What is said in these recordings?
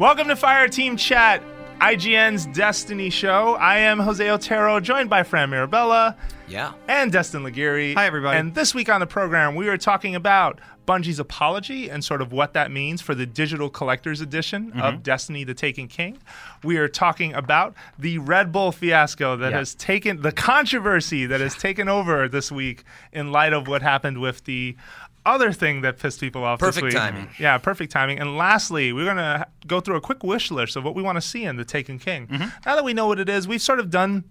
Welcome to Fire Team Chat, IGN's Destiny show. I am Jose Otero, joined by Fran Mirabella Yeah. and Destin Legarie. Hi, everybody. And this week on the program, we are talking about Bungie's apology and sort of what that means for the digital collector's edition Mm-hmm. of Destiny the Taken King. We are talking about the Red Bull fiasco that Yeah. has taken the controversy that has taken over this week in light of what happened with the other thing that pissed people off this Perfect week. timing. Yeah, perfect timing. And lastly, we're going to go through a quick wish list of what we want to see in the Taken King. Mm-hmm. Now that we know what it is, we've sort of done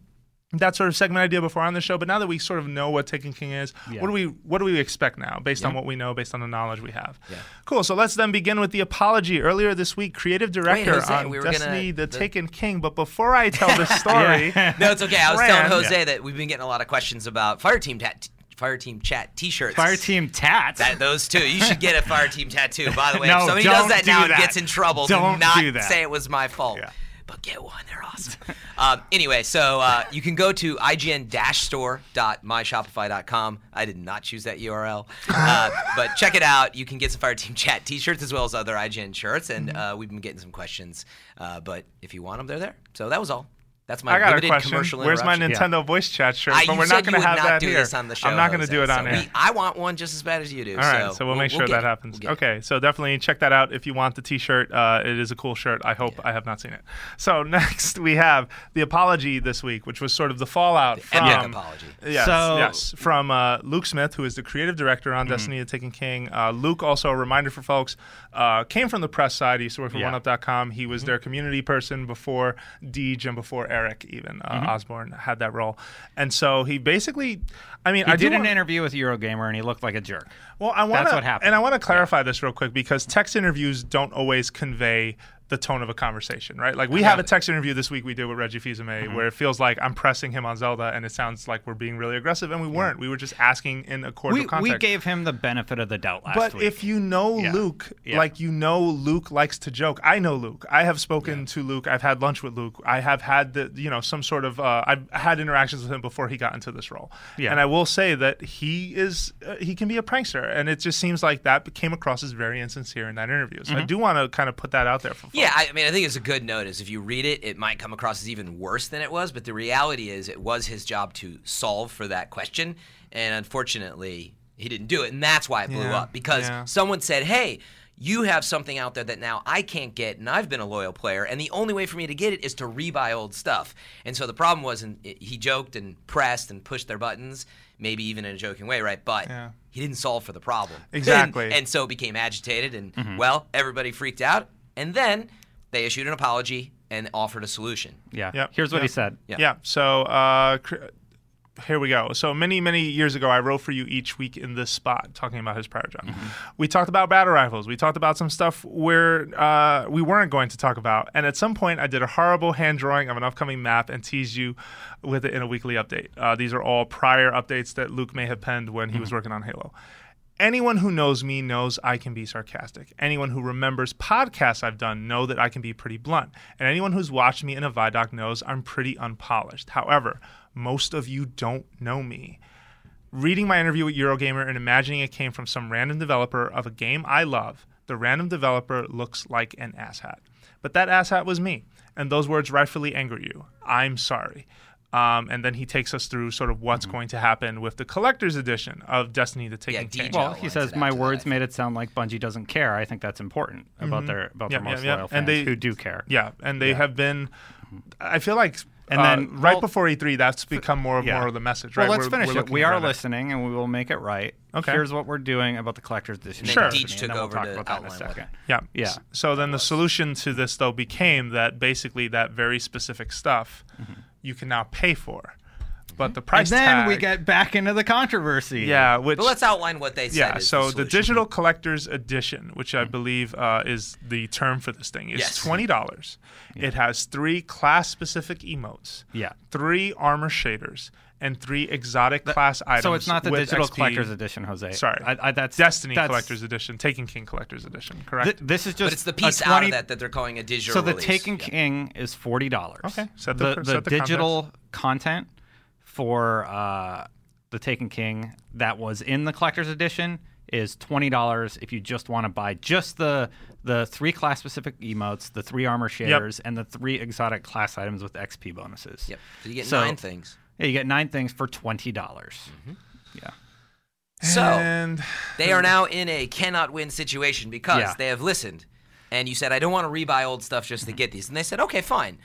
that sort of segment idea before on the show, but now that we sort of know what Taken King is, Yeah. what do we what do we expect now based on what we know, based on the knowledge we have? Yeah. Cool. So let's then begin with the apology. Earlier this week, creative director Jose, on we were gonna- Destiny the, the- Taken King. But before I tell the story, No, it's okay. I was telling Jose that we've been getting a lot of questions about Fire Team tat- Fire Team Chat T-shirts. Fire Team Tat. That, those two. You should get a Fire Team tattoo. By the way, No, if somebody does that do now and gets in trouble, Don't do not do that. say it was my fault. Yeah. But get one. They're awesome. um, anyway, so uh, you can go to ign-store.myshopify.com. I did not choose that URL. Uh, but check it out. You can get some Fire Team Chat t-shirts as well as other IGN shirts. And uh, we've been getting some questions. Uh, but if you want them, they're there. So that was all. That's my I got a question. commercial Where's my interruption. Nintendo voice chat shirt? I, but you we're said not going to have not that do here. this on the show. I'm not going to do it on so air. we- I want one just as bad as you do. All right, so, we'll, make sure get that it. happens. We'll get it. okay, so definitely check that out if you want the T-shirt. Uh, it is a cool shirt. I hope I have not seen it. So next we have the apology this week, which was sort of the fallout from epic apology. Yes, So- yes, from uh, Luke Smith, who is the creative director on Destiny: The Taken King. Uh, Luke, also a reminder for folks, uh, came from the press side. He used to work for OneUp.com. He was their community person before Deej and before Eric, even uh, Osborne had that role. And so he basically, I mean, he I did an want- interview with Eurogamer and he looked like a jerk. well, I want That's what happened. and I want to clarify this real quick because text interviews don't always convey the tone of a conversation, right? Like we have a text interview this week we did with Reggie Fils-Aimé Mm-hmm. where it feels like I'm pressing him on Zelda and it sounds like we're being really aggressive, and we weren't. We were just asking in a cordial We, context. we gave him the benefit of the doubt last But week. But if you know Yeah. Luke, Yeah. like you know Luke likes to joke. I know Luke. I have spoken to Luke. I've had lunch with Luke. I have had the you know some sort of uh, I've had interactions with him before he got into this role. Yeah. And I will say that he is uh, he can be a prankster, and it just seems like that came across as very insincere in that interview. So I do want to kind of put that out there for folks. Yeah, I mean, I think it's a good notice. If you read it, it might come across as even worse than it was, but the reality is it was his job to solve for that question, and unfortunately, he didn't do it, and that's why it blew Yeah, up because yeah. someone said, "Hey." You have something out there that now I can't get, and I've been a loyal player, and the only way for me to get it is to rebuy old stuff. And so the problem was, and he joked and pressed and pushed their buttons, maybe even in a joking way, right? But Yeah. he didn't solve for the problem. Exactly. And, and so became agitated, and Mm-hmm. well, everybody freaked out, and then they issued an apology and offered a solution. yeah, Yep, here's what yep. he said. Yeah. Yeah. So uh, here we go. So many, many years ago, I wrote for you each week in this spot, talking about his prior job. We talked about battle rifles. We talked about some stuff where uh, we weren't going to talk about. And at some point, I did a horrible hand drawing of an upcoming map and teased you with it in a weekly update. Uh, these are all prior updates that Luke may have penned when he was working on Halo. Anyone who knows me knows I can be sarcastic. Anyone who remembers podcasts I've done know that I can be pretty blunt. And anyone who's watched me in a Vidoc knows I'm pretty unpolished. However, most of you don't know me. Reading my interview with Eurogamer and imagining it came from some random developer of a game I love, the random developer looks like an asshat. But that asshat was me, and those words rightfully anger you. I'm sorry. Um, and then he takes us through sort of what's mm-hmm. going to happen with the collector's edition of Destiny: The Taken Yeah, King. Well, he says my after that, words made it sound like Bungie doesn't care. I think that's important about mm-hmm. their about Yep, their yep, most yep. loyal And fans they- who do care. Yeah, and they Yeah. have been. Mm-hmm. I feel like, And uh, then- right well- before E3, that's become more Yeah. more of the message. Right? Well, let's We're- finish we're it. We are at it. listening, and we will make it right. Okay. Here's what we're doing about the collector's edition. And then Deej took and then we'll over talk to about that in a outline what- second. Yeah. Yeah. S- So then the solution to this though became that basically that very specific stuff you can now pay for, but the price. And price then we get back into the controversy. yeah, which But let's outline what they said. yeah. is So the, solution. digital collector's edition, which I believe uh, is the term for this thing, is Yes. twenty dollars. It has three class-specific emotes, Yeah. three armor shaders, and three exotic class items. So it's not the digital XP collector's edition, Jose. Sorry. I, I, that's Destiny that's, collector's edition, Taken King collector's edition. Correct. Th- this is just But it's the a piece 20 out of that that they're calling a digital So the release. Taken Yeah. King is forty dollars. Okay, set the- the, set the digital content for uh, the Taken King that was in the collector's edition is twenty dollars if you just want to buy just the the three class specific emotes, the three armor shaders, and the three exotic class items with XP bonuses. Yep. So you get So- nine things. Yeah, you get nine things for twenty dollars. Mm-hmm. Yeah. So and they are now in a cannot win situation because Yeah. they have listened. And you said, I don't want to rebuy old stuff just to get these. And they said, okay, fine.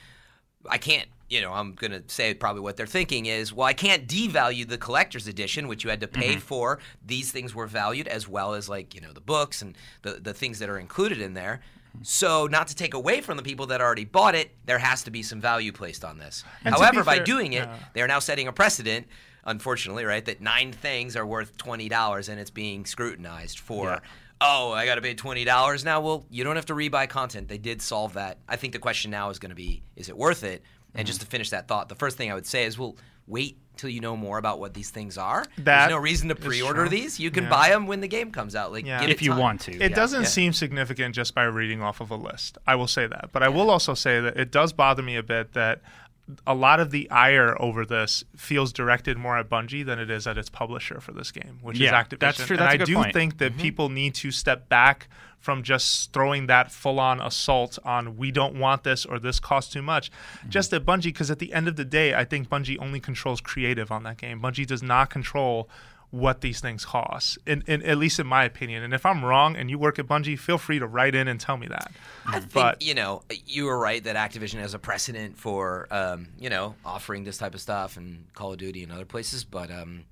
I can't, you know, I'm going to say probably what they're thinking is, well, I can't devalue the collector's edition, which you had to pay for. These things were valued as well as, like, you know, the books and the, the things that are included in there. So, not to take away from the people that already bought it, there has to be some value placed on this. And However, by doing it, yeah. they are now setting a precedent, unfortunately, right? That nine things are worth twenty dollars, and it's being scrutinized for. Yeah. Oh, I got to pay twenty dollars now. Well, you don't have to rebuy content. They did solve that. I think the question now is going to be: Is it worth it? And Mm-hmm. just to finish that thought, the first thing I would say is, well, wait till you know more about what these things are. That There's no reason to pre-order these. You can Yeah. buy them when the game comes out. Like, Yeah. give If you time. want to. It yeah. doesn't Yeah. seem significant just by reading off of a list. I will say that. But I will also say that it does bother me a bit that a lot of the ire over this feels directed more at Bungie than it is at its publisher for this game, which Yeah, is Activision. that's true. And That's a I good do point. think that mm-hmm. people need to step back from just throwing that full-on assault on we don't want this or this costs too much mm-hmm. just at Bungie because at the end of the day, I think Bungie only controls creative on that game. Bungie does not control what these things cost, in, in, at least in my opinion. And if I'm wrong and you work at Bungie, feel free to write in and tell me that. I think But- you know you were right that Activision has a precedent for um, you know offering this type of stuff and Call of Duty and other places, but um,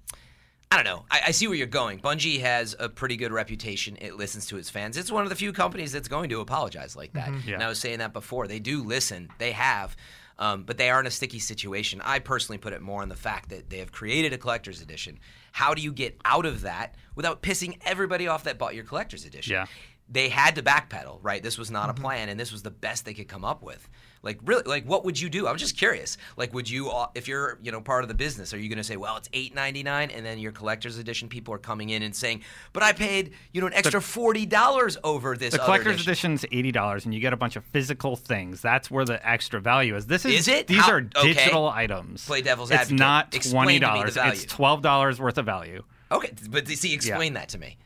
I don't know. I, I see where you're going. Bungie has a pretty good reputation. It listens to its fans. It's one of the few companies that's going to apologize like that. Yeah. And I was saying that before. They do listen. They have. Um, but they are in a sticky situation. I personally put it more on the fact that they have created a collector's edition. How do you get out of that without pissing everybody off that bought your collector's edition? Yeah. they had to backpedal, right? This was not a plan, and this was the best they could come up with. Like, really, like, what would you do? I'm just curious. Like, would you, uh, if you're, you know, part of the business, are you going to say, well, it's eight ninety nine, and then your collector's edition people are coming in and saying, but I paid, you know, an extra forty dollars over this. The collector's edition. is eighty dollars, and you get a bunch of physical things. That's where the extra value is. This is, Is it? These How- are okay. digital items. Play devil's it's advocate. not Explain twenty to me the dollars. It's twelve dollars worth of value. Okay, but see, explain that to me.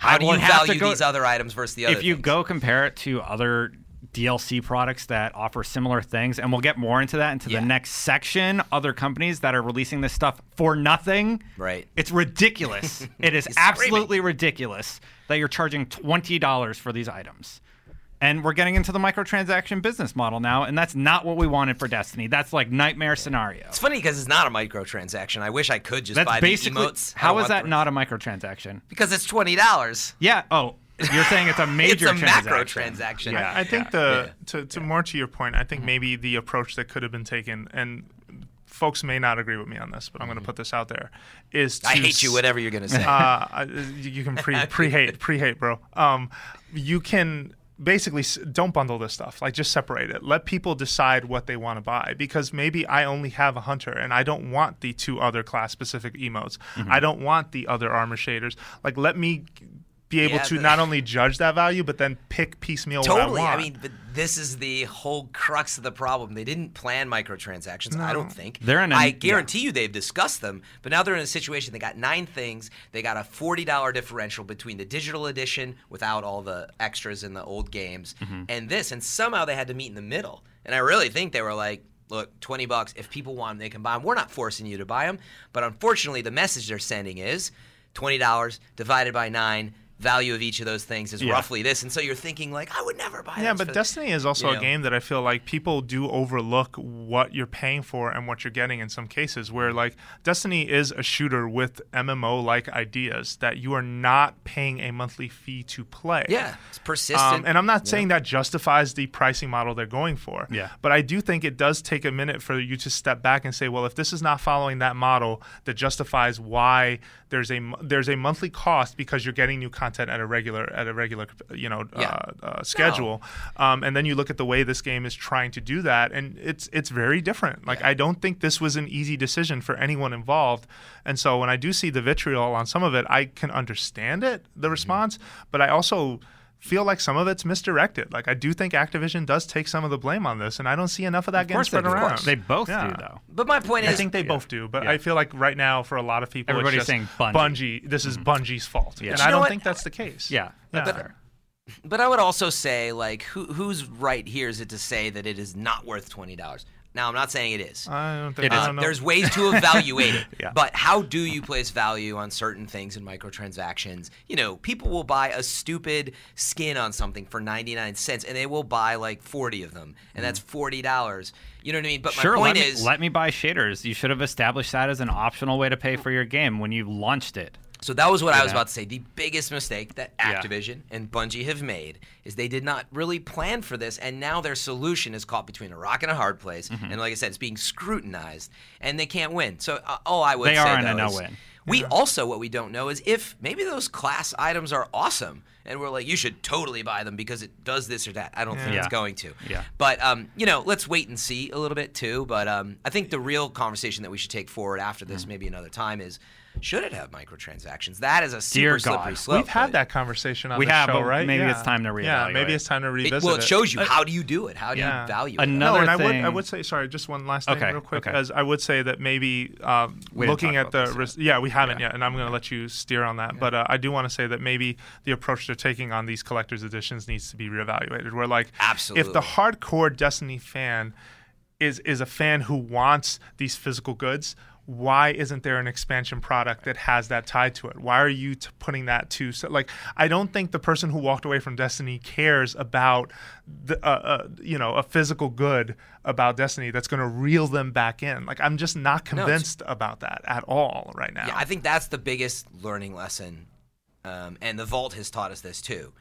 I How do you value go- these other items versus the other? if you things? go compare it to other DLC products that offer similar things, and we'll get more into that into Yeah. the next section. Other companies that are releasing this stuff for nothing. Right. It's ridiculous. it is absolutely ridiculous that you're charging twenty dollars for these items. And we're getting into the microtransaction business model now, and that's not what we wanted for Destiny. That's like nightmare scenario. it's funny because it's not a microtransaction. I wish I could just That's buy basically the emotes. How is that the- not a microtransaction? Because it's twenty dollars. Yeah. Oh, you're saying it's a major It's a transaction. macro transaction. Yeah. I think yeah, the to, to more to your point, I think maybe the approach that could have been taken, and folks may not agree with me on this, but I'm going to put this out there, is to I hate you. Whatever you're gonna say. uh, you can pre pre hate pre hate, bro. Um, you can basically don't bundle this stuff. Like just separate it. Let people decide what they want to buy because maybe I only have a hunter and I don't want the two other class specific emotes. Mm-hmm. I don't want the other armor shaders. Like let me be able Yeah, to the- not only judge that value but then pick piecemeal Totally. what I I, mean, but this is the whole crux of the problem. They didn't plan microtransactions. I don't think. They're in a- I yeah. guarantee you they've discussed them, but now they're in a situation. They got nine things. They got a forty dollar differential between the digital edition without all the extras in the old games Mm-hmm. and this, and somehow they had to meet in the middle. And I really think they were like. Look, 20 bucks. If people want them, they can buy them. We're not forcing you to buy them. But unfortunately, the message they're sending is $20 divided by nine. Value of each of those things is Yeah. roughly this. And so you're thinking, like, I would never buy Yeah, this but Destiny is also you a game that I feel like people do overlook what you're paying for and what you're getting in some cases. Where like Destiny is a shooter with MMO like ideas that you are not paying a monthly fee to play. Yeah, it's persistent. Um, and I'm not saying that justifies the pricing model they're going for. Yeah. But I do think it does take a minute for you to step back and say, well, if this is not following that model that justifies why there's a there's a monthly cost because you're getting new content at a regular at a regular you know Yeah. uh, uh, schedule, um, and then you look at the way this game is trying to do that, and it's it's very different. Like I don't think this was an easy decision for anyone involved, and so when I do see the vitriol on some of it, I can understand it, the Mm-hmm. response, but I also feel like some of it's misdirected. Like I do think Activision does take some of the blame on this, and I don't see enough of that Of getting course they spread do. around. They both Yeah. do though. But my point I is, I think they both do, but Yeah. I feel like right now for a lot of people, Everybody's it's just saying Bungie. This is mm-hmm. Bungie's fault, Yeah. and You I don't what? think that's the case. Yeah, that's Yeah. fair. But I would also say, like, who, who's right here is it to say that it is not worth twenty dollars? Now, I'm not saying it is. I don't think It uh, I don't. There's ways to evaluate it. Yeah. But how do you place value on certain things in microtransactions? You know, people will buy a stupid skin on something for 99 cents and they will buy like 40 of them. And that's mm-hmm. $40. You know what I mean? But Sure, my let point me, is let me buy shaders. You should have established that as an optional way to pay for your game when you launched it. So that was what I was about to say. The biggest mistake that Yeah. Activision and Bungie have made is they did not really plan for this, and now their solution is caught between a rock and a hard place. Mm-hmm. And like I said, it's being scrutinized, and they can't win. So uh, all I would They say are in though a is no-win. We also what we don't know is if maybe those class items are awesome, and we're like, you should totally buy them because it does this or that. I don't think Yeah. it's going to. Yeah. But um, you know, let's wait and see a little bit too. But um, I think the real conversation that we should take forward after Mm. this, maybe another time, is should it have microtransactions? That is a super Dear slippery slope. We've had that conversation on We the have, show, right? maybe Yeah. it's time to reevaluate. Yeah, maybe it's time to It, revisit well, it shows you how do you do it? How do yeah. you value it? Another no, and I would thing- I would say sorry, just one last thing Okay, real quick, okay. as I would say that maybe um, looking at the res- yeah we haven't yet, and I'm going to let you steer on that, but uh, I do want to say that maybe the approach they're taking on these collector's editions needs to be reevaluated. Where like absolutely, if the hardcore Destiny fan is is a fan who wants these physical goods. Why isn't there an expansion product that has that tied to it? Why are you t- putting that to so like I don't think the person who walked away from Destiny cares about the uh, uh, you know a physical good about Destiny that's going to reel them back in. Like I'm just not No, convinced about that at all right now. Yeah, I think that's the biggest learning lesson, um, and the Vault has taught us this too.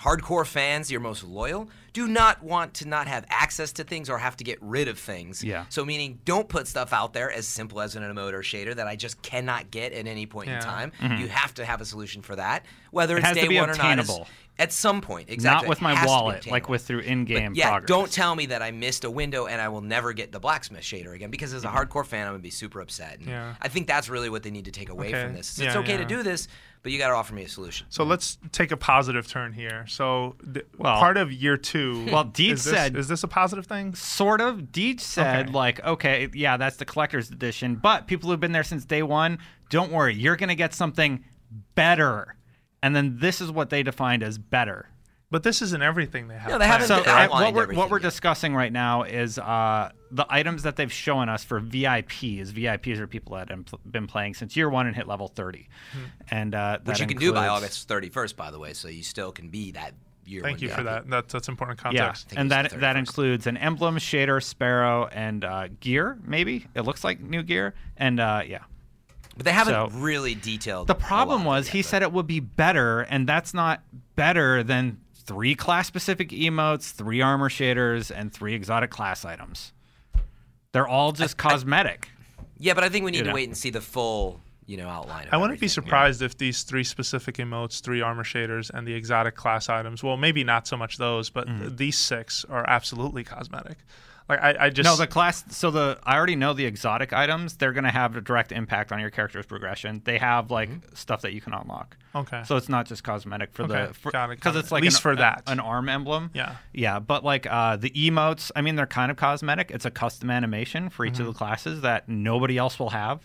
Hardcore fans, your most loyal, do not want to not have access to things or have to get rid of things. Yeah. So meaning, don't put stuff out there as simple as an emote or shader that I just cannot get at any point in Yeah. time. You have to have a solution for that, whether Mm-hmm. It it's day one or not. Is- obtainable. At some point, exactly. Not with my has to be wallet, like with through in-game But yeah, progress. don't tell me that I missed a window and I will never get the blacksmith shader again because as a Mm-hmm. hardcore fan, I'm gonna be super upset. And Yeah. I think that's really what they need to take away Okay. from this. is Yeah, it's okay to do this, but you got to offer me a solution. So let's take a positive turn here. So th- Well- part of year two. Well, Deej is this, said- is this a positive thing? sort of. Deej said, Okay. like, okay, yeah, that's the collector's edition, but people who've been there since day one, don't worry, you're going to get something better. And then this is what they defined as better. But this isn't everything they have. No, they haven't. So I- outlined what we're what we're yet. discussing right now is uh, the items that they've shown us for VIPs. VIPs are people that have been playing since year one and hit level thirty, and uh, Which that you can do by August 31st, by the way, so you still can be that year. Thank one you for that. That's that's important context. think and that that includes an emblem, shader, sparrow, and uh, gear. Maybe it looks like new gear, and uh, yeah. But they haven't So- really detailed. The a problem lot was it he yet, said it would be better, and that's not better than three class specific emotes, three armor shaders, and three exotic class items. They're all just cosmetic. but- Yeah, but I think we need you to know. wait and see the full, you know, outline. Of it. I wouldn't be everything. surprised if these three specific emotes, three armor shaders, and the exotic class items. Well, maybe not so much those, but Mm-hmm. th- these six are absolutely cosmetic. Like I, I just No, the class. So the I already know the exotic items. They're going to have a direct impact on your character's progression. They have like stuff that you can unlock. Okay. So it's not just cosmetic for Okay, the got it, because it's it. At like least an, for that. an arm emblem. Yeah. Yeah, but like uh, the emotes, I mean, they're kind of cosmetic. It's a custom animation for each Mm-hmm. of the classes that nobody else will have.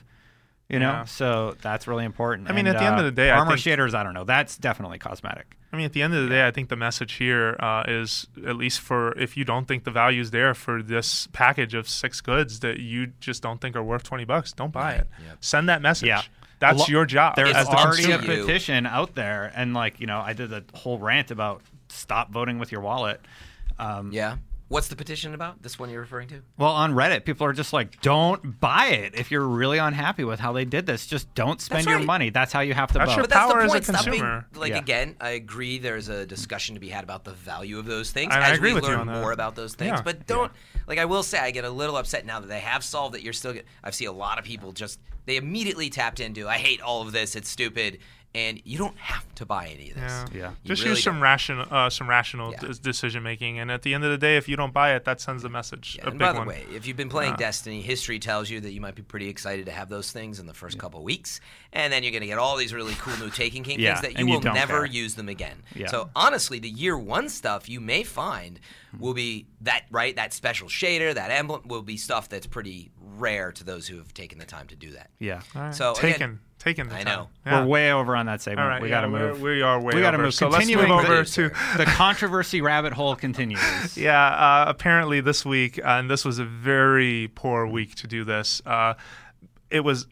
You know, Yeah. so that's really important. I mean, And, at the end uh, of the day, I armor think- shaders. I don't know. That's definitely cosmetic. I mean, at the end of the day, I think the message here uh, is at least for if you don't think the value is there for this package of six goods that you just don't think are worth twenty bucks, don't buy Right, it. yep. Send that message. Yeah. That's lo- your job. There's as the already a consumer. You. petition out there, and like you know, I did a whole rant about stop voting with your wallet. Um, Yeah. What's the petition about? This one you're referring to? Well, on Reddit, people are just like, "Don't buy it if you're really unhappy with how they did this. Just don't spend That's your money. That's how you have to That's vote." your But that's power the as a point. Stop being- consumer. like Yeah. again, I agree. There's a discussion to be had about the value of those things I as agree we with you learn on that. more about those things. Yeah. But don't like I will say I get a little upset now that they have solved it. You're still. Get, I see a lot of people just they immediately tapped into. I hate all of this. It's stupid. And you don't have to buy any of this. Yeah. Yeah. Just really use some don't. rational, uh, some rational Yeah. d- decision making, and at the end of the day, if you don't buy it, that sends a message. Yeah, a and big by the one. way, if you've been playing Destiny, history tells you that you might be pretty excited to have those things in the first couple weeks, and then you're going to get all these really cool new Taken King Yeah, things that you you will never care. use them again. Yeah. So honestly, the year one stuff you may find will be that right that special shader, that emblem will be stuff that's pretty rare to those who have taken the time to do that. Yeah. All right. So, again- taken, taken. The I time. know. Yeah. We're way over on that segment. All right, we yeah, got to move. We are way we got to move. So let's move over to the controversy rabbit hole continues. Yeah, uh, apparently this week, uh, and this was a very poor week to do this. Uh, it was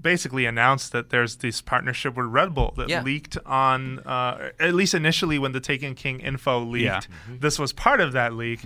basically announced that there's this partnership with Red Bull that Yeah. leaked on, uh, at least initially when the Taken King info leaked. Yeah. This was part of that leak.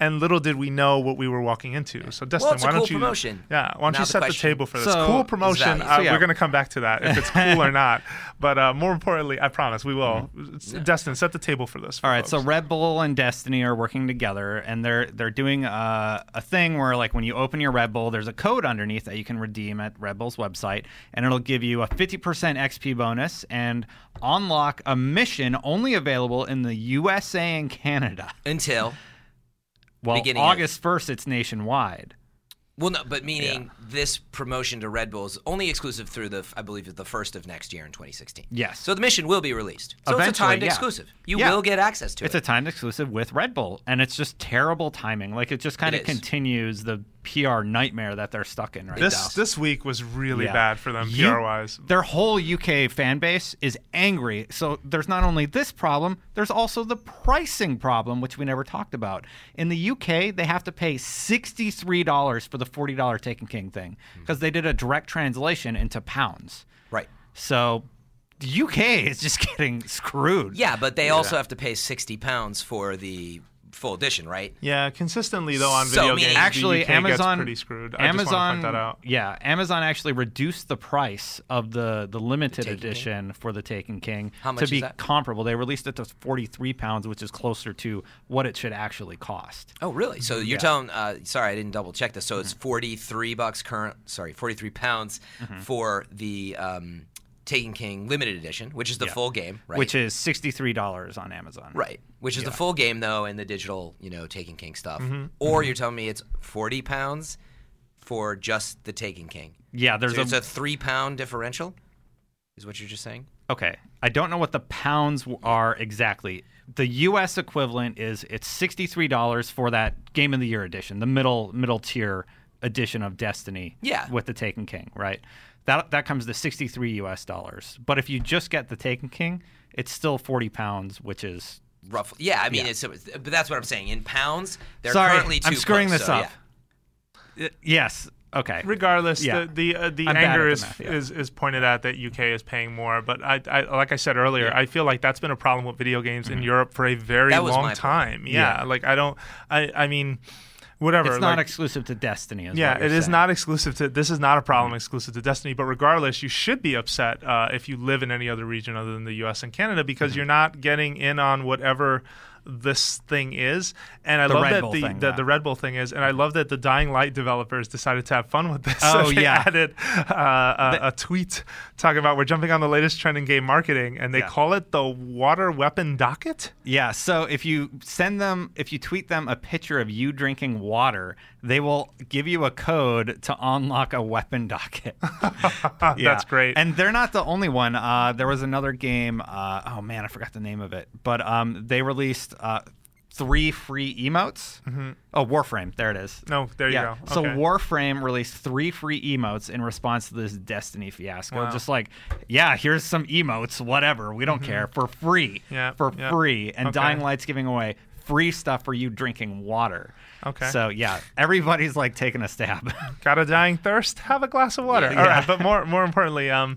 And little did we know what we were walking into. So, Destin, Well, why cool don't you? promotion. Yeah, why don't Now you set the question- table for this? So- cool promotion. value. Uh, So, yeah. We're going to come back to that if it's cool or not. But uh, more importantly, I promise we will. It's- Destin, set the table for this. for All right, so. Red Bull and Destiny are working together, and they're they're doing a, a thing where like when you open your Red Bull, there's a code underneath that you can redeem at Red Bull's website, and it'll give you a 50% XP bonus and unlock a mission only available in the USA and Canada. Until Well, August 1st, it's nationwide. well, no, but meaning this promotion to Red Bull is only exclusive through the I believe the first of next year in 2016. Yes. So the mission will be released. So it's a Eventually, timed yeah. exclusive. You Yeah. will get access to It's it. It's a timed exclusive with Red Bull, and it's just terrible timing. Like it just kind It of is. continues the PR nightmare that they're stuck in right this now. this week was really Yeah. bad for them PR wise. Their whole UK fan base is angry. So there's not only this problem, there's also the pricing problem, which we never talked about. In the UK, they have to pay $63 for the $40 Taken King thing hmm. because they did a direct translation into pounds. right. So the UK is just getting screwed. Yeah, but they also have to pay 60 pounds for the full edition, right? Yeah, consistently though on So, video meaning- games, actually the UK Amazon gets pretty screwed. I Amazon just want to point that out. yeah Amazon actually reduced the price of the the limited Taken King? edition for the Taken King How much to is be that? comparable. They released it to 43 pounds, which is closer to what it should actually cost. Oh, really? So you're Yeah. telling? Uh, sorry, I didn't double check this. So it's 43 bucks current. Sorry, 43 pounds for the um, Taken King limited edition, which is the Yeah. full game, right? Which is $63 on Amazon. right, which is the full game though, and the digital, you know, Taken King stuff. Mm-hmm. Or you're telling me it's 40 pounds for just the Taken King. Yeah, there's So a, it's a three pound differential. Is what you're just saying? Okay. I don't know what the pounds are exactly. The US equivalent is it's $63 for that Game of the Year edition, the middle middle tier edition of Destiny Yeah. with the Taken King, right? That that comes to 63 US dollars. But if you just get the Taken King, it's still 40 pounds, which is Roughly. Yeah, I mean, Yeah. it's but that's what I'm saying. In pounds, they're Sorry, currently too I'm screwing close, this so, up. yeah. Y- yes. Okay. Regardless, Yeah. the the, uh, the anger at the is, math, yeah. is is pointed at that UK is paying more, but I, I like I said earlier, I feel like that's been a problem with video games in Europe for a very That was my long point. time. Yeah, Mm-hmm. Yeah. like I don't, I I mean, whatever. It's not like- exclusive to Destiny yeah, it is not exclusive to. This is not a Mm-hmm. problem exclusive to Destiny. But regardless, you should be upset uh, if you live in any other region other than the U.S. and Canada because Mm-hmm. you're not getting in on whatever this thing is. And I The love Red that Bull the, thing, the yeah. the Red Bull thing is, and I love that the Dying Light developers decided to have fun with this. Oh, they yeah. added uh, a, a tweet talking about we're jumping on the latest trend in game marketing, and they Yeah. call it the water weapon docket. Yeah, so if you send them, if you tweet them a picture of you drinking water, they will give you a code to unlock a weapon docket. Yeah. That's great. And they're not the only one. Uh, there was another game. Uh, oh man, I forgot the name of it. But um, they released uh, three free emotes. Oh, Warframe. There it is. no, there you yeah. go. So Okay. Warframe released three free emotes in response to this Destiny fiasco. Wow. Just like, yeah, here's some emotes, whatever. We don't care for free. Mm-hmm. Yeah, For yeah. free. And Okay. Dying Light's giving away free stuff for you drinking water. Okay. So yeah, everybody's like taking a stab. got a dying thirst have a glass of water Yeah. all right but more more importantly um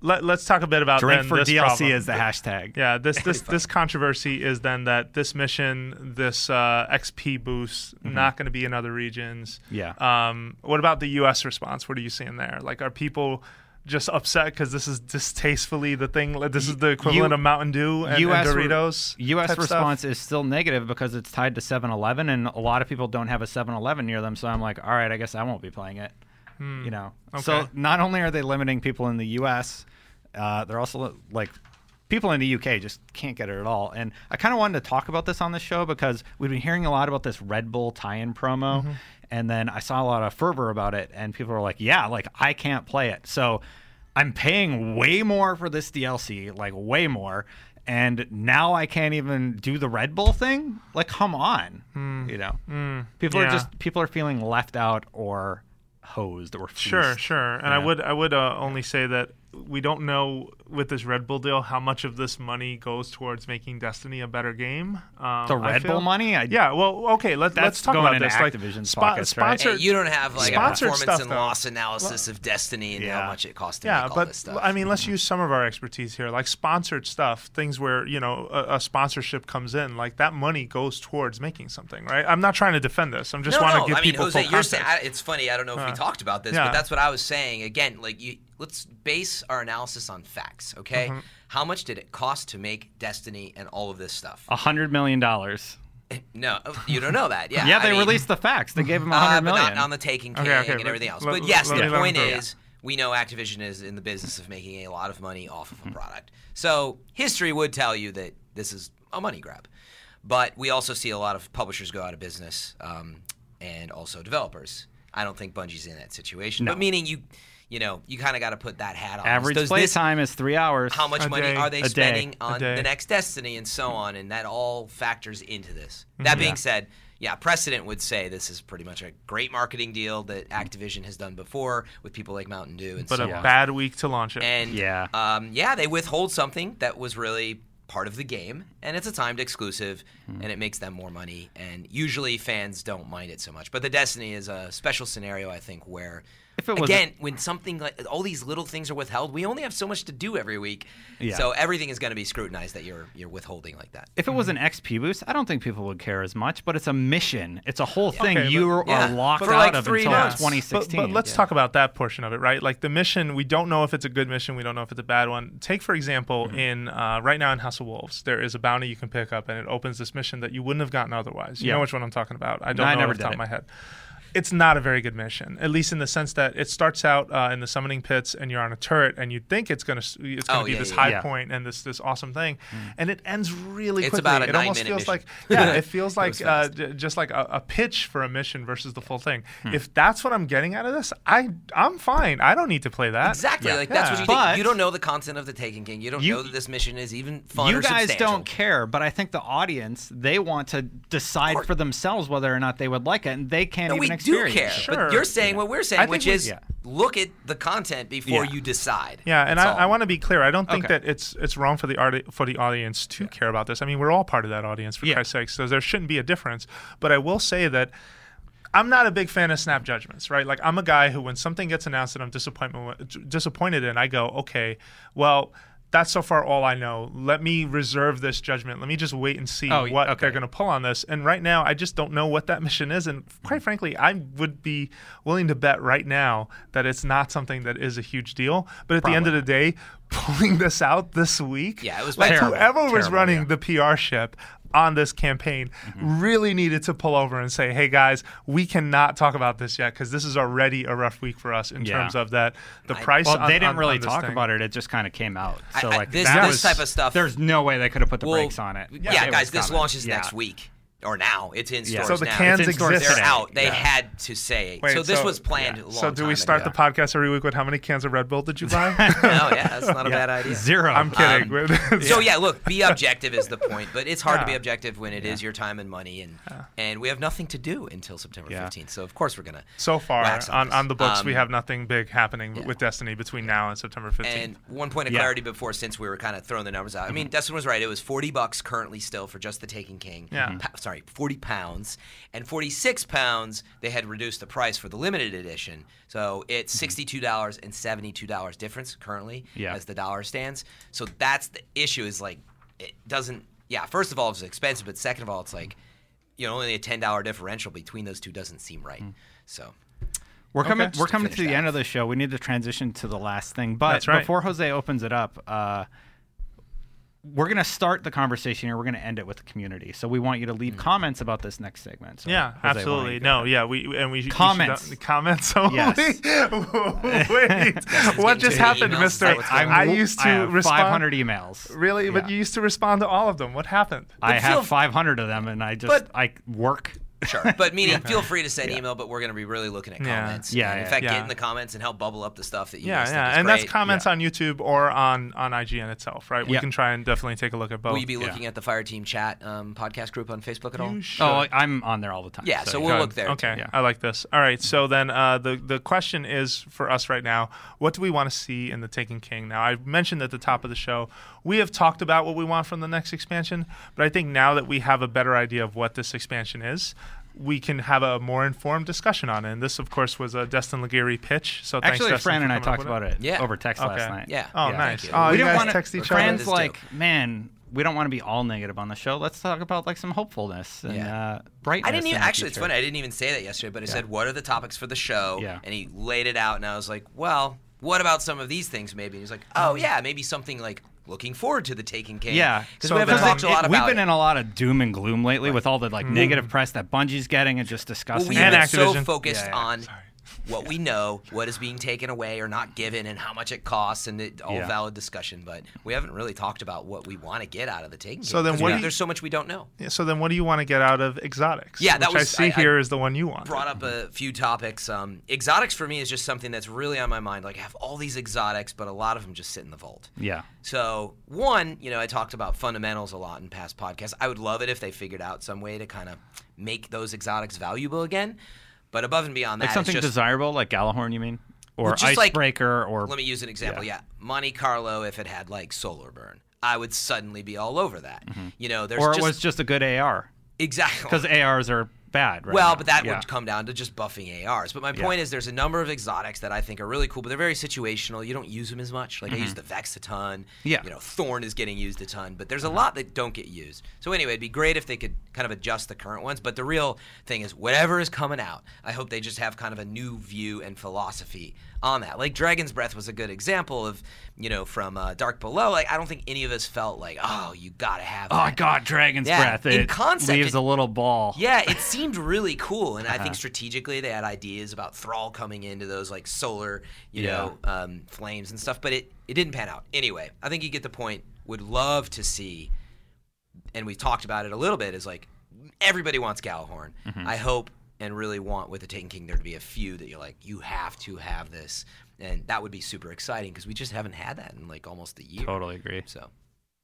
let, let's talk a bit about Drink then for this DLC problem. is the hashtag. yeah this this this controversy is then that this mission this uh, xp boost not going to be in other regions Mm-hmm. Yeah. um what about the us response what are you seeing there like are people just upset because this is distastefully the thing like, this is the equivalent U- of mountain dew and, and US re- doritos U.S. type stuff? response is still negative because it's tied to 7-Eleven, and a lot of people don't have a 7-Eleven near them. So I'm like, all right, I guess I won't be playing it. You know. So Hmm. Not only are they limiting people in the U.S. Uh, they're also like people in the UK just can't get it at all. And I kind of wanted to talk about this on the show because we've been hearing a lot about this Red Bull tie-in promo, Mm-hmm. and then I saw a lot of fervor about it, and people were like, "Yeah, like I can't play it." So I'm paying way more for this DLC, like way more. And now I can't even do the Red Bull thing. Like, come on, you know. People Hmm. yeah. are just people are feeling left out or hosed or Sure, fleeced. sure. And I would I would uh, only say that we don't know with this Red Bull deal how much of this money goes towards making Destiny a better game. Um, The Red Bull money? I- yeah. Well, okay. Let, That's let's talk going about into this. Like Activision's spo- pockets, right? Hey, you don't have like a Sponsored performance stuff, and though. loss analysis of Destiny and Yeah. how much it costs to yeah, make all but this stuff. I mean, let's use some of our expertise here, like sponsored stuff, things where you know a, a sponsorship comes in, like that money goes towards making something, right? I'm not trying to defend this. I'm just no, want to no. give I mean, people Jose, full you're context. saying I, it's funny. I don't know if we Uh, talked about this, yeah. but that's what I was saying. Again, like you, let's base our analysis on facts. Okay, Mm-hmm. how much did it cost to make Destiny and all of this stuff? A hundred million dollars. No, you don't know that. Yeah, Yeah, I they mean, released the facts. They gave him a uh, hundred but million. not on the Taken King Okay, okay, and everything else. let- but yes, let the let point is, we know Activision is in the business of making a lot of money off of a product. So history would tell you that this is a money grab. But we also see a lot of publishers go out of business, um, and also developers. I don't think Bungie's in that situation. No. But meaning you, you know, you kind of got to put that hat on. Average Does play this- time is three hours. how much A money day. are they A day. spending on the next Destiny and so on, and that all factors into this. Mm-hmm. That being said, yeah, precedent would say this is pretty much a great marketing deal that. Activision has done before with people like Mountain Dew and but so a on. bad week to launch it. And Yeah. um, yeah, they withhold something that was really part of the game, and it's a timed exclusive, Hmm. and it makes them more money. And usually fans don't mind it so much. But the Destiny is a special scenario, I think, where If it was- again, when something like all these little things are withheld, we only have so much to do every week. Yeah. So everything is going to be scrutinized that you're you're withholding like that. if it was an XP boost, I don't think people would care as much. But it's a mission. It's a whole thing. Okay, you but- are Yeah. locked For out like of three until months. 2016. But, but let's talk about that portion of it, right? Like the mission, we don't know if it's a good mission. We don't know if it's a bad one. Take for example, Mm-hmm. in uh, right now in House of Wolves, there is a bounty you can pick up, and it opens this mission that you wouldn't have gotten otherwise. You Yeah. know which one I'm talking about? I don't I know never off the top it. of my head. It's not a very good mission, at least in the sense that it starts out uh, in the summoning pits, and you're on a turret, and you think it's gonna it's gonna Oh, be yeah, this yeah, high yeah. point and this this awesome thing, and it ends really It's quickly. about a it almost nine-minute feels mission. like yeah, it feels like was uh, fast. j- just like a, a pitch for a mission versus the full thing. Hmm. If that's what I'm getting out of this, I I'm fine. I don't need to play that. Exactly. Yeah. Like that's what you But- think. You don't know the content of the Taken King. You don't You- know that this mission is even fun you or guys don't care, but I think the audience they want to decide for themselves whether or not they would like it, and they can't No, even we do care. Sure. But you're saying what we're saying, which we- is yeah. look at the content before Yeah. you decide. Yeah, and I. I want to be clear. I don't think Okay. that it's it's wrong for the art for the audience to care about this. I mean, we're all part of that audience for Yeah. Christ's sake, so there shouldn't be a difference. But I will say that I'm not a big fan of snap judgments, right? Like I'm a guy who, when something gets announced that I'm disappointment disappointed in, I go, okay, well. That's so far all I know. Let me reserve this judgment. Let me just wait and see Oh, what okay. they're going to pull on this. And right now, I just don't know what that mission is. And quite frankly, I would be willing to bet right now that it's not something that is a huge deal. But at the end of the day, pulling this out this week, Yeah, it was like terrible. whoever was running yeah. the PR ship on this campaign Mm-hmm. really needed to pull over and say, "Hey guys, we cannot talk about this yet because this is already a rough week for us in Yeah. terms of that the I- price." Well, on- they didn't on- really on talk thing. about it. It just kind of came out. So I- like this- that this was- type of stuff- There's no way they could have put the Well, brakes on it. Yeah, It guys, this coming. launches Yeah. next week or now. It's in Yeah. stores So the now. cans It's in stores exist. They're out. They Yeah. had to say it. Wait, so this so- was planned yeah. a long So do time we start ago. the podcast every week with how many cans of Red Bull did you buy? no, yeah, that's not a Yeah. bad idea. Zero. I'm kidding. So yeah, look, be objective is the point, but it's hard to be objective when it is your time and money, and and we have nothing to do until September Yeah. 15th. So of course we're gonna. so far wax on, this. on the books, we Um, have nothing big happening yeah. with Destiny between now and September 15th. And one point of Yeah. clarity before, since we were kind of throwing the numbers out. I mean, Destin was right. It was forty bucks currently still for just the Taken King. Yeah. Pa- sorry, forty pounds, and forty-six pounds. They had reduced the price for the limited edition, so it's sixty-two dollars and seventy-two dollars difference currently Yeah. as the dollar stands. So that's the issue. Is like it doesn't. Yeah, first of all, it's expensive, but second of all, it's like you know only a ten dollar differential between those two doesn't seem right. So. We're coming. We're Just to coming to the that end of the show. We need to transition to the last thing, but right. before Jose opens it up, uh, we're gonna start the conversation here. We're gonna end it with the community. So we want you to leave Mm. comments about this next segment. So, Yeah, Jose, absolutely. No, ahead? yeah, we and we we should- Comments. comments only. Yes. Wait, what just happened, emails. Mister? Is that what's going I on? used I to have respond. 500 emails. Really, but you used to respond to all of them. What happened? I feel- have 500 of them, and I just But- I work. Sure, but meaning feel free to send email, but we're going to be really looking at comments. Yeah, And in fact, Yeah. get in the comments and help bubble up the stuff that you Yeah, guys think yeah, is and great. that's comments Yeah. on YouTube or on on IGN itself, right? We can try and definitely take a look at both. Will you be looking at the Fire Team Chat um, podcast group on Facebook at all? You. Oh, I'm on there all the time. Yeah, so yeah. we'll look there. Okay, Yeah. I like this. All right, so then uh, the the question is for us right now: What do we want to see in the Taken King? Now, I mentioned at the top of the show we have talked about what we want from the next expansion, but I think now that we have a better idea of what this expansion is. We can have a more informed discussion on it. And this, of course, was a Destin Legarie pitch. So thanks, Actually, Destin, Fran for and I talked about it Yeah. over text Okay. last night. Yeah. Oh, yeah, nice. thank you. Oh, we you didn't guys want text to. each other. Fran's This too. like, man, we don't want to be all negative on the show. Let's talk about like some hopefulness and Yeah. uh, brightness. I didn't even in the actually. It's funny. I didn't even say that yesterday, but I said, "What are the topics for the show?" Yeah. And he laid it out, and I was like, "Well, what about some of these things? Maybe." And he's like, "Oh yeah, maybe something like looking forward to the Taken King." Yeah, because So we haven't then- talked a lot It- about We've been it. in a lot of doom and gloom lately with all the like mm-hmm. negative press that Bungie's getting and just Well, discussing. we've And been it. so focused Yeah, yeah. on Sorry. What we know, what is being taken away or not given, and how much it costs, and it, all Yeah. valid discussion. But we haven't really talked about what we want to get out of the Taken King. So then, what we- do you- there's so much we don't know. Yeah, so then, what do you want to get out of exotics? Yeah, that which was- I see I- I here is the one you want. brought up a few topics. Um, exotics for me is just something that's really on my mind. Like I have all these exotics, but a lot of them just sit in the vault. yeah, So one, you know, I talked about fundamentals a lot in past podcasts. I would love it if they figured out some way to kind of make those exotics valuable again. But above and beyond that, like it's something just, desirable, like Gjallarhorn, you mean, or just like- Icebreaker, or Let me use an example. Yeah. Yeah. Monte Carlo, if it had like solar burn, I would suddenly be all over that. Mm-hmm. You know, there's or it just was just a good AR exactly because ARs are bad. Right Well, now. but that yeah. would come down to just buffing ARs. But my Yeah. point is, there's a number of exotics that I think are really cool, but they're very situational. You don't use them as much. Like I use the Vex a ton. Mm-hmm. Yeah. You know, Thorn is getting used a ton, but there's a lot that don't get used. So anyway, it'd be great if they could kind of adjust the current ones. But the real thing is, whatever is coming out, I hope they just have kind of a new view and philosophy on that. Like Dragon's Breath was a good example of, you know, from uh, Dark Below. Like I don't think any of us felt like, oh, you gotta have. Oh that. God, Dragon's Yeah, Breath! in concept, leaves it- a little ball. Yeah, it seemed really cool, and I Uh-huh. think strategically they had ideas about Thrall coming into those like solar, you Yeah. know, um, flames and stuff. But it it didn't pan out. Anyway, I think you get the point. Would love to see, and we talked about it a little bit. Is like everybody wants Gjallarhorn. Mm-hmm. I hope and really want with the Taken King there to be a few that you're like you have to have this, and that would be super exciting because we just haven't had that in like almost a year. Totally agree. So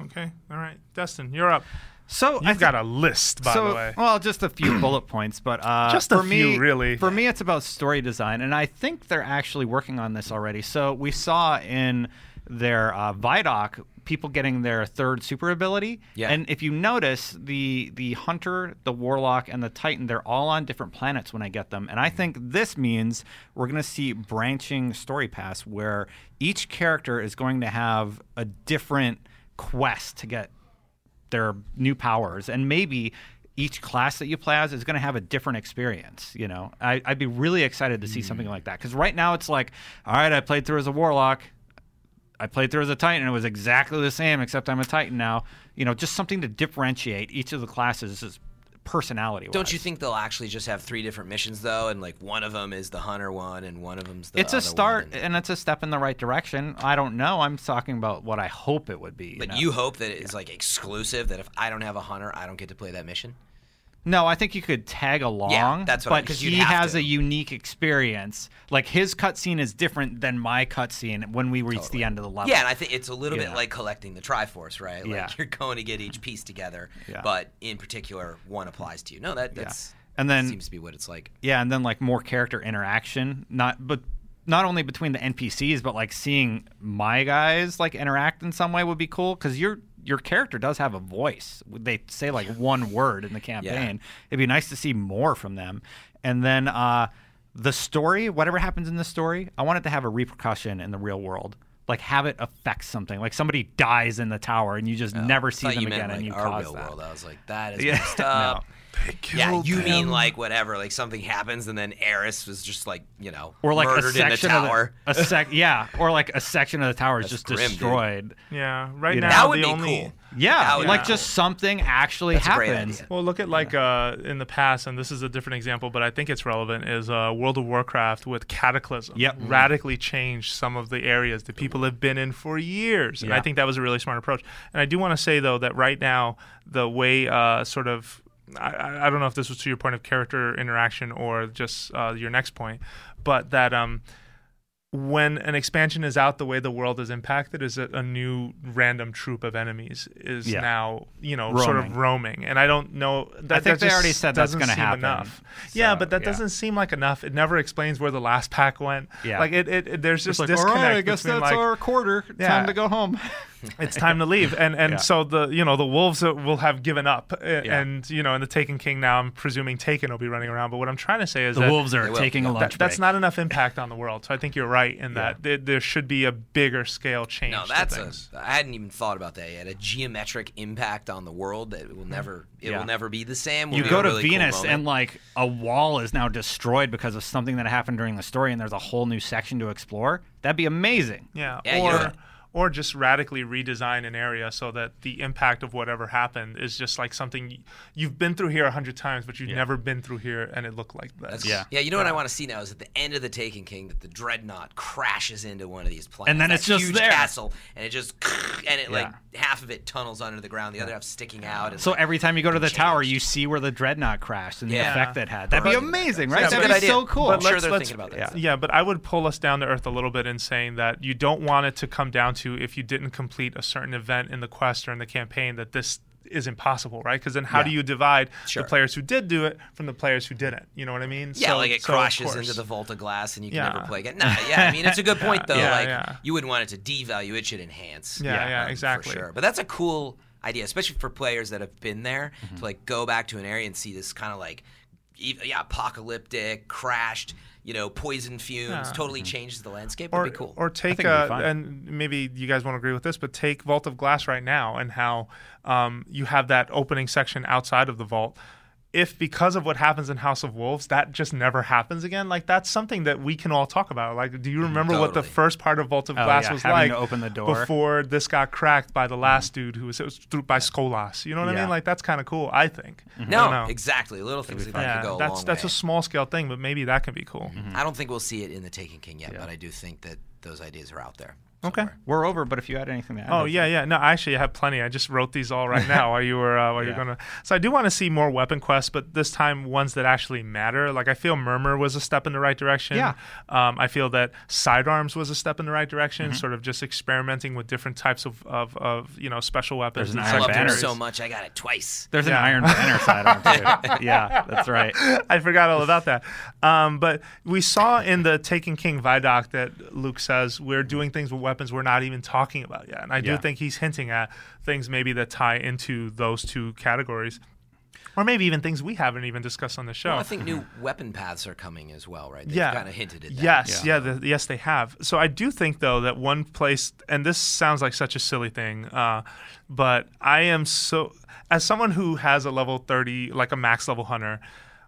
Okay, all right, Destin, you're up. So You've got a list, by so, the way. Well, just a few bullet points, but uh, Just a for me, really. For me, it's about story design, and I think they're actually working on this already. So we saw in their uh, Vidoc people getting their third super ability, Yeah. and if you notice, the the hunter, the warlock, and the titan, they're all on different planets when I get them, and I think this means we're going to see branching story paths where each character is going to have a different quest to get their new powers. And maybe each class that you play as is going to have a different experience you know? I, i'd be really excited to see something like that. Because right now it's like all right i played through as a warlock i played through as a titan and it was exactly the same except i'm a titan now you know just something to differentiate each of the classes is personality Don't you think they'll actually just have three different missions though, and like one of them is the hunter one, and one of them's the it's a start and- and it's a step in the right direction i don't know i'm talking about what i hope it would be but know? you hope that it's like exclusive. That if I don't have a hunter, I don't get to play that mission. No, I think you could tag along. Yeah, that's what I- but 'cause you'd he has to. a unique experience. Like his cutscene is different than my cutscene when we reach the end of the level. Yeah, and I think it's a little Yeah. bit like collecting the Triforce, right? Like Yeah. you're going to get each piece together, Yeah. but in particular, one applies to you. No, that that's And then- seems to be what it's like. yeah, and then like more character interaction. Not but not only between the NPCs, but like seeing my guys like interact in some way would be cool because your your character does have a voice. They say like one word in the campaign. It'd be nice to see more from them. And then uh, the story, whatever happens in the story, I want it to have a repercussion in the real world. Like have it affect something. Like somebody dies in the tower and you just never see Oh, them again meant and you our cause real that. world. I was like, that is Yeah, messed up. no. Yeah, killed you mean like whatever, like something happens and then Eris was just like, you know, or like a murdered in the section of tower. the, a sec yeah or like a section of the tower is That's just grim, dude. destroyed Yeah, right You now that would the be only cool. yeah would like be just something actually That's a happens. Well, look at like uh, in the past, and this is a different example, but I think it's relevant. Is uh, World of Warcraft with Cataclysm? Yep. radically changed some of the areas that people have been in for years, and I think that was a really smart approach. And I do want to say though that right now the way uh, sort of I- I, I don't know if this was to your point of character interaction or just uh, your next point, but that um, when an expansion is out, the way the world is impacted is that a new random troop of enemies is Yeah. now you know sort of Roaming. roaming, and I don't know. That, think that they already said that's gonna happen. Enough. yeah, but that yeah. doesn't seem like enough. It never explains where the last pack went. Yeah. like it. it, it there's just like, disconnect all right, I guess that's like our quarter. Yeah. Time to go home. it's time to leave, and and Yeah. so the you know the wolves uh, will have given up, uh, Yeah. and you know in the Taken King now I'm presuming Taken will be running around. But what I'm trying to say is The that wolves are taking a That- lunch that, that's not enough impact on the world. So I think you're right in that there, there should be a bigger scale change. No, that's things. a. I hadn't even thought about that yet. A geometric impact on the world that will never. It Yeah. will never be the same. will you go to really Venus moment. and like a wall is now destroyed because of something that happened during the story, and there's a whole new section to explore. That'd be amazing. Yeah, Yeah, you're or right. Or just radically redesign an area so that the impact of whatever happened is just like something you've been through here a hundred times, but you've Yeah. never been through here and it looked like that. That's, Yeah. yeah. You know what I want to see now is at the end of the Taken King that the dreadnought crashes into one of these planets, And then it's just huge there. castle, and it just and it like half of it tunnels under the ground, the other half sticking out. And So like, every time you go to the changed. tower, you see where the dreadnought crashed and the effect that had. That'd be amazing, Yeah, right? it's That'd be idea. so cool. I'm sure let's- they're let's- thinking about that. yeah. Yeah, but I would pull us down to earth a little bit in saying that you don't want it to come down to if you didn't complete a certain event in the quest or in the campaign that this is impossible, right? Because then how do you divide Sure. the players who did do it from the players who didn't? You know what I mean? Yeah, So- like it so crashes into the vault of glass and you can Yeah. never play again. Nah, yeah, I mean it's a good point though. Yeah, like yeah. you wouldn't want it to devalue; it should enhance. Yeah, yeah, um, exactly. For sure. But that's a cool idea, especially for players that have been there Mm-hmm. to like go back to an area and see this kind of like, yeah, apocalyptic, crashed, you know, poison fumes, Yeah. totally changes the landscape. or, Would be cool. or take think uh, and maybe you guys won't agree with this, but take Vault of Glass right now and how um, you have that opening section outside of the vault. If because of what happens in House of Wolves, that just never happens again, like that's something that we can all talk about. Like, do you mm, remember what the Mm-hmm. First part of Vault of Oh, Glass yeah, was having like to open the door. before this got cracked by the last mm. dude who was, it was through by Skolas? You know what I mean? Like that's kind of cool. I think. I no, don't know. exactly. Little things like that Yeah, could go a that's long that's way. a small scale thing, but maybe that can be cool. Mm-hmm. I don't think we'll see it in the Taken King yet, but I do think that those ideas are out there. Okay. somewhere. We're over, but if you had anything to add. Oh yeah, yeah. No, actually, I have plenty. I just wrote these all right now while you were uh, while you're gonna. So I do want to see more weapon quests, but this time ones that actually matter. Like I feel Murmur was a step in the right direction. Yeah. Um, I feel that sidearms was a step in the right direction. Mm-hmm. Sort of just experimenting with different types of of, of you know special weapons. There's an and I Iron loved him so much. I got it twice. There's Yeah. an Iron Banner sidearm too. yeah, that's right. I forgot all about that. Um, but we saw in the Taken King Vidoc that Luke says we're doing things with weapons we're not even talking about yet. And I do Yeah. think he's hinting at things maybe that tie into those two categories. Or maybe even things we haven't even discussed on the show. Well, I think new weapon paths are coming as well, right? They've yeah, kind of hinted at that. Yes, Yeah. yeah, the, yes, they have. So I do think though that one place, and this sounds like such a silly thing, uh, but I am so as someone who has a level thirty, like a max level hunter.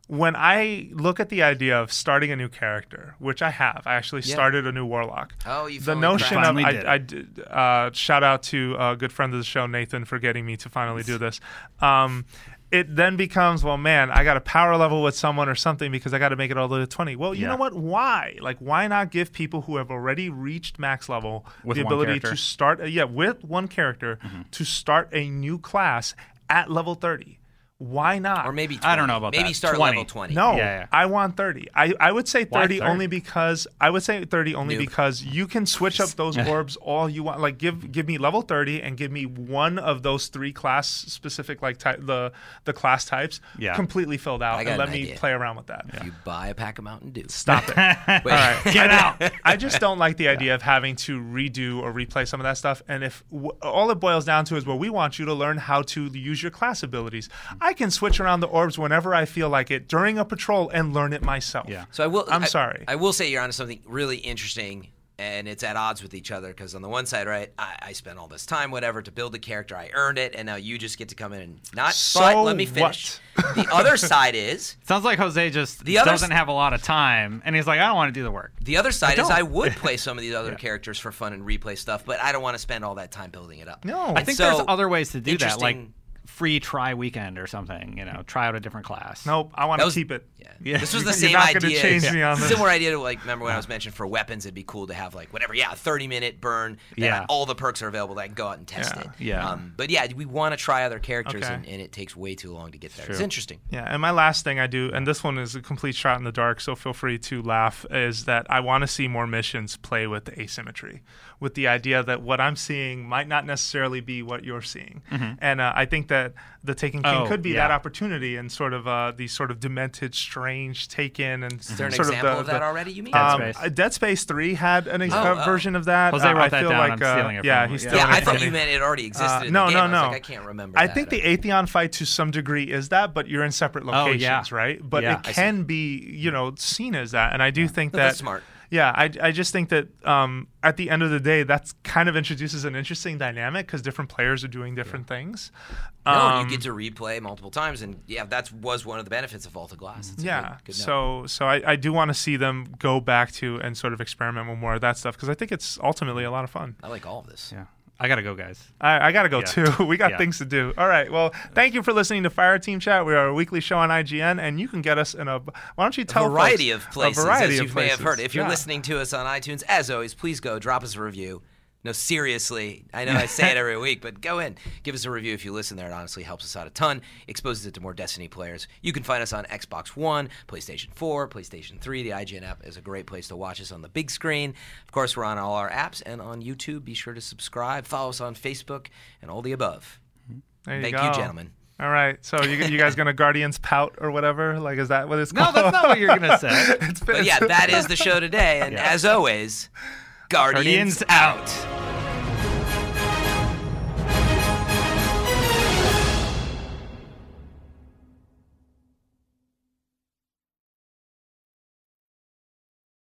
When I look at the idea of starting a new character, which I have, I actually Yeah. started a new warlock. Oh, you the notion of. I, Finally I did, uh, shout out to a good friend of the show Nathan for getting me to finally do this. Um, it then becomes well, man, I got a power level with someone or something because I got to make it all the way to twenty. Well, you Yeah. know what? Why? Like, why not give people who have already reached max level With the ability to start? Uh, yeah, with one character to start a new class at level thirty. Why not? Or maybe 20. I don't know about maybe that. start 20. level 20. No, Yeah, yeah. I want 30. I, I would say 30, 30? only because I would say 30 only Noob. because you can switch up those orbs all you want. Like give give me level 30 and give me one of those three class specific like ty- the the class types Yeah. completely filled out and let an me idea. play around with that. If you buy a pack of Mountain Dew. Stop it. All right. Get out. I just don't like the idea of having to redo or replay some of that stuff. And if w- all it boils down to is, well, we want you to learn how to use your class abilities. I can switch around the orbs whenever I feel like it during a patrol and learn it myself. Yeah. So I will. I'm I- sorry. I will say you're onto something really interesting and it's at odds with each other because on the one side, right, I, I spent all this time, whatever, to build a character, I earned it, and now you just get to come in and not. So but let me finish. the other side is Sounds like Jose just The other doesn't s- have a lot of time, and he's like, I don't want to do the work. the other side is. I would play some of these other characters for fun and replay stuff, but I don't want to spend all that time building it up. No. I think so, there's other ways to do that, like interesting- free try weekend or something. You know, try out a different class. Nope, I want to keep it. Yeah. Yeah. This was the You're same not idea. change me on this. Similar idea to like remember when I was mentioning for weapons, it'd be cool to have like whatever, yeah, a 30 minute burn. that Yeah. all the perks are available. That I can go out and test Yeah. it. Yeah. Um, but yeah, we want to try other characters, Okay. and, and it takes way too long to get there. True. It's interesting. Yeah, and my last thing I do, and this one is a complete shot in the dark, so feel free to laugh, is that I want to see more missions play with the asymmetry, with the idea that what I'm seeing might not necessarily be what you're seeing. And uh, I think that the Taken King Oh, could be yeah. that opportunity and sort of uh, these sort of demented, strange Taken and Is there an sort example of, of, that the, already? You mean? Dead Um, Space. uh, Dead Space 3 had an ex- Oh, uh, oh. version of that. Jose Uh, wrote I that feel down. like I'm uh, stealing it yeah, from he's him. stealing yeah, it I thought you meant it already existed. Uh, in no, the game. no, I was no. like, I can't remember. I that. think the Atheon fight to some degree is that, but you're in separate Oh, yeah. locations, right? But Yeah. it can be, you know, seen as that, and I do think But that that's smart. Yeah, I, I just think that um, at the end of the day, that's kind of introduces an interesting dynamic because different players are doing different things. No, Um, you get to replay multiple times, and yeah, that was one of the benefits of Vault of Glass. It's a yeah, good- good so so I, I do want to see them go back to and sort of experiment with more of that stuff because I think it's ultimately a lot of fun. I like all of this. Yeah. I gotta go, guys. I, I got to go Yeah. too. We got Yeah. things to do. All right. Well, thank you for listening to Fireteam Chat. We are a weekly show on IGN, and you can get us in a. Why don't you tell a variety folks- of places, A variety as of you may have places. heard. If you're Yeah. listening to us on iTunes, as always, please go drop us a review. No, seriously, I know I say it every week, but go in, give us a review if you listen there. It honestly helps us out a ton, exposes it to more Destiny players. You can find us on Xbox One, PlayStation 4, PlayStation 3. The IGN app is a great place to watch us on the big screen. Of course, we're on all our apps and on YouTube. Be sure to subscribe, follow us on Facebook, and all the above. There you Thank go. you, gentlemen. All right. So you, you guys gonna Guardians pout or whatever? Like, is that what it's called? No, called? that's not what you're gonna say. It's been- But yeah, that is the show today. And Yeah. as always, Guardians, Guardians out.